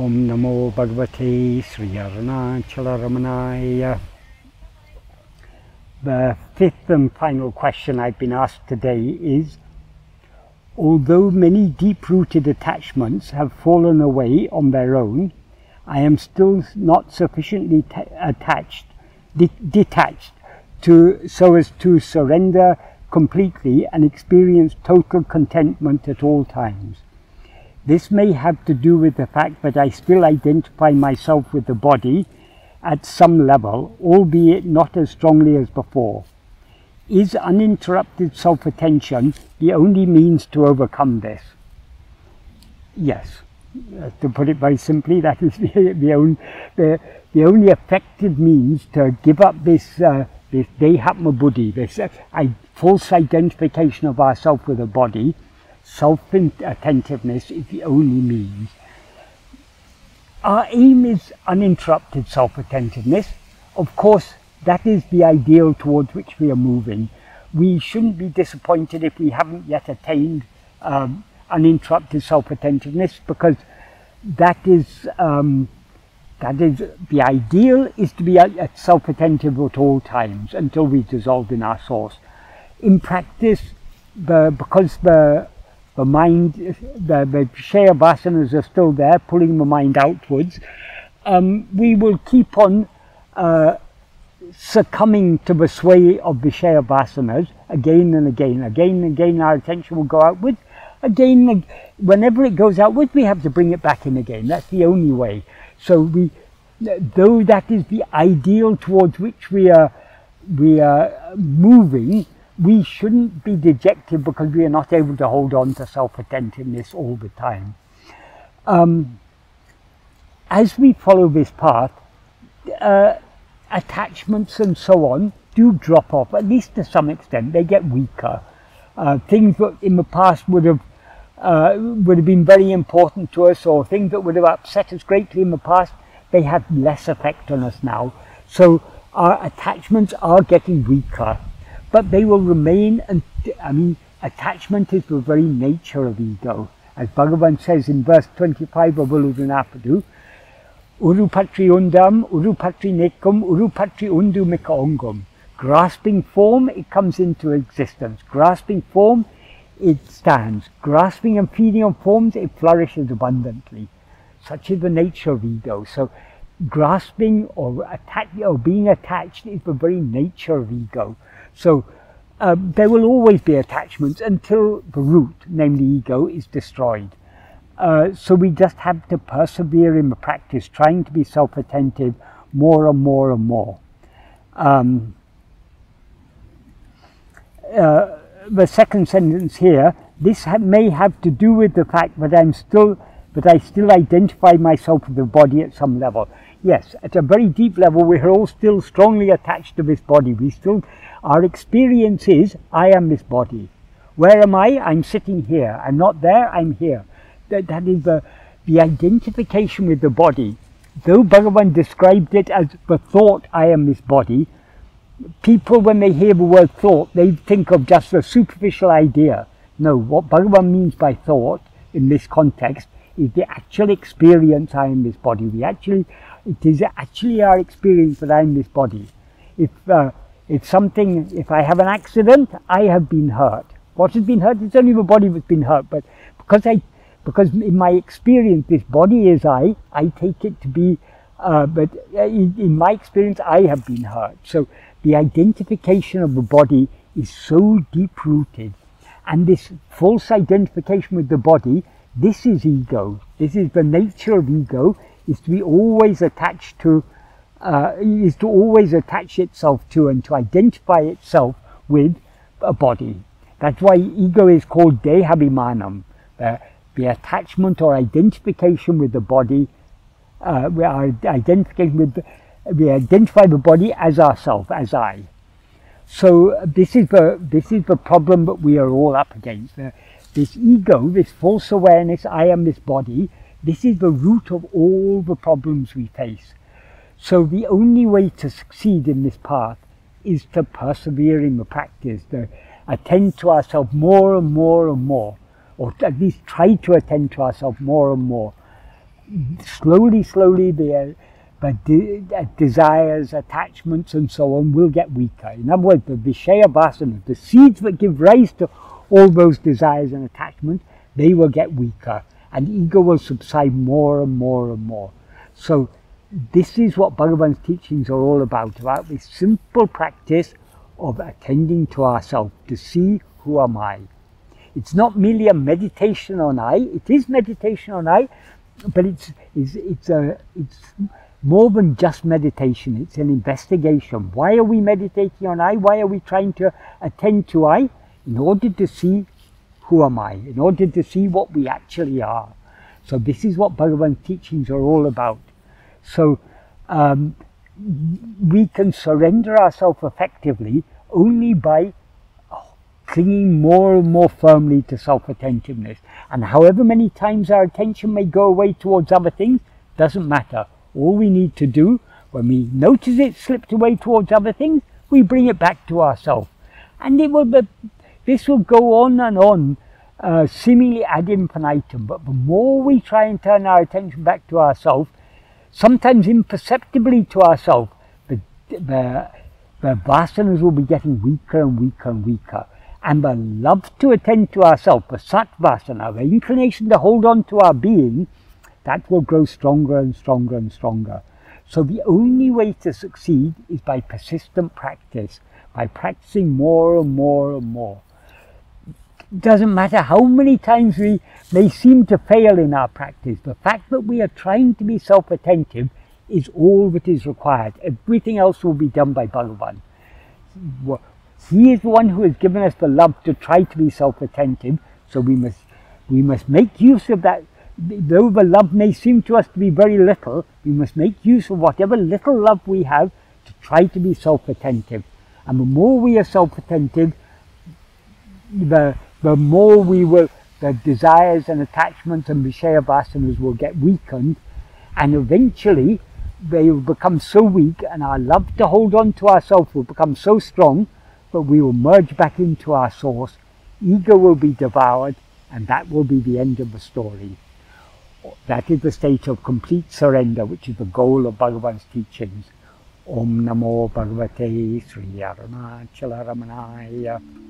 Om Namo Bhagavate Sri Arunachala Ramanaya. The fifth and final question I've been asked today is Although many deep rooted attachments have fallen away on their own, I am still not sufficiently attached, de- detached to, so as to surrender completely and experience total contentment at all times. This may have to do with the fact that I still identify myself with the body at some level, albeit not as strongly as before. Is uninterrupted self attention the only means to overcome this? Yes. Uh, to put it very simply, that is the, the, only, the, the only effective means to give up this, uh, this dehatma buddhi, this uh, false identification of ourself with the body, self-attentiveness is the only means. Our aim is uninterrupted self-attentiveness. Of course, that is the ideal towards which we are moving. We shouldn't be disappointed if we haven't yet attained um, uninterrupted self-attentiveness because that is um, that is the ideal is to be self-attentive at all times until we dissolve in our source. In practice, the, because the the mind, the, the Shaya are still there, pulling the mind outwards, um, we will keep on uh, succumbing to the sway of the Shaya vasanas again and again. Again and again, our attention will go outwards. Again, whenever it goes outwards, we have to bring it back in again. That's the only way. So we, though that is the ideal towards which we are, we are moving, we shouldn't be dejected because we are not able to hold on to self-attentiveness all the time. Um, as we follow this path, uh, attachments and so on do drop off, at least to some extent. They get weaker. Uh, things that in the past would have uh, would have been very important to us, or things that would have upset us greatly in the past, they have less effect on us now. So our attachments are getting weaker but they will remain, and I mean, attachment is the very nature of ego. As Bhagavan says in verse 25 of Ulladu Narpadu, Urupatri undam, urupatri nekum, urupatri undu mikaongum. Grasping form, it comes into existence. Grasping form, it stands. Grasping and feeding on forms, it flourishes abundantly. Such is the nature of ego. So, grasping or, attach, or being attached is the very nature of ego. So um, there will always be attachments until the root, namely ego, is destroyed. Uh, so we just have to persevere in the practice, trying to be self-attentive more and more and more. Um, uh, the second sentence here, this ha may have to do with the fact that I'm still, that I still identify myself with the body at some level. Yes, at a very deep level, we are all still strongly attached to this body. We still our experience is, I am this body. Where am I? I'm sitting here. I'm not there, I'm here. That, that is the, the identification with the body. Though Bhagavan described it as the thought, I am this body, people, when they hear the word thought, they think of just a superficial idea. No, what Bhagavan means by thought in this context is the actual experience I am this body. We actually, it is actually our experience that I am this body. If uh, it's something, if I have an accident, I have been hurt. What has been hurt? It's only the body that's been hurt. But because I, because in my experience, this body is I, I take it to be, uh, but uh, in, in my experience, I have been hurt. So the identification of the body is so deep rooted. And this false identification with the body, this is ego. This is the nature of ego, is to be always attached to uh, is to always attach itself to and to identify itself with a body. That's why ego is called dehabhimanam, the attachment or identification with the body. Uh, we are with, we identify the body as ourself, as I. So this is the this is the problem that we are all up against. Uh, this ego, this false awareness, I am this body. This is the root of all the problems we face. So the only way to succeed in this path is to persevere in the practice, to attend to ourselves more and more and more, or at least try to attend to ourselves more and more. slowly, slowly, the, uh, the de desires, attachments, and so on will get weaker. In other words, the Vishaya Vasana, the seeds that give rise to all those desires and attachments, they will get weaker, and ego will subside more and more and more. So, this is what Bhagavan's teachings are all about, about this simple practice of attending to ourselves, to see who am I. It's not merely a meditation on I, it is meditation on I, but it's, it's, it's, a, it's more than just meditation, it's an investigation. Why are we meditating on I? Why are we trying to attend to I? In order to see who am I, in order to see what we actually are. So this is what Bhagavan's teachings are all about. So um, we can surrender ourselves effectively only by clinging more and more firmly to self-attentiveness. And however many times our attention may go away towards other things, doesn't matter. All we need to do, when we notice it slipped away towards other things, we bring it back to ourselves. And it will be, this will go on and on, uh, seemingly ad infinitum. But the more we try and turn our attention back to ourselves, sometimes imperceptibly to ourselves, the, the, the vasanas will be getting weaker and weaker and weaker and the love to attend to ourselves, the satvasana, the inclination to hold on to our being, that will grow stronger and stronger and stronger. So the only way to succeed is by persistent practice, by practicing more and more and more. Doesn't matter how many times we may seem to fail in our practice, the fact that we are trying to be self-attentive is all that is required. Everything else will be done by Bhagavan. He is the one who has given us the love to try to be self-attentive. So we must, we must make use of that. Though the love may seem to us to be very little, we must make use of whatever little love we have to try to be self-attentive. And the more we are self-attentive, the, the more we will, the desires and attachments and Vishaya vasanas will get weakened. And eventually, they will become so weak and our love to hold on to ourselves will become so strong that we will merge back into our source, ego will be devoured, and that will be the end of the story. That is the state of complete surrender, which is the goal of Bhagavan's teachings. Om Namo Bhagavate Sri Arunachala Ramanaya.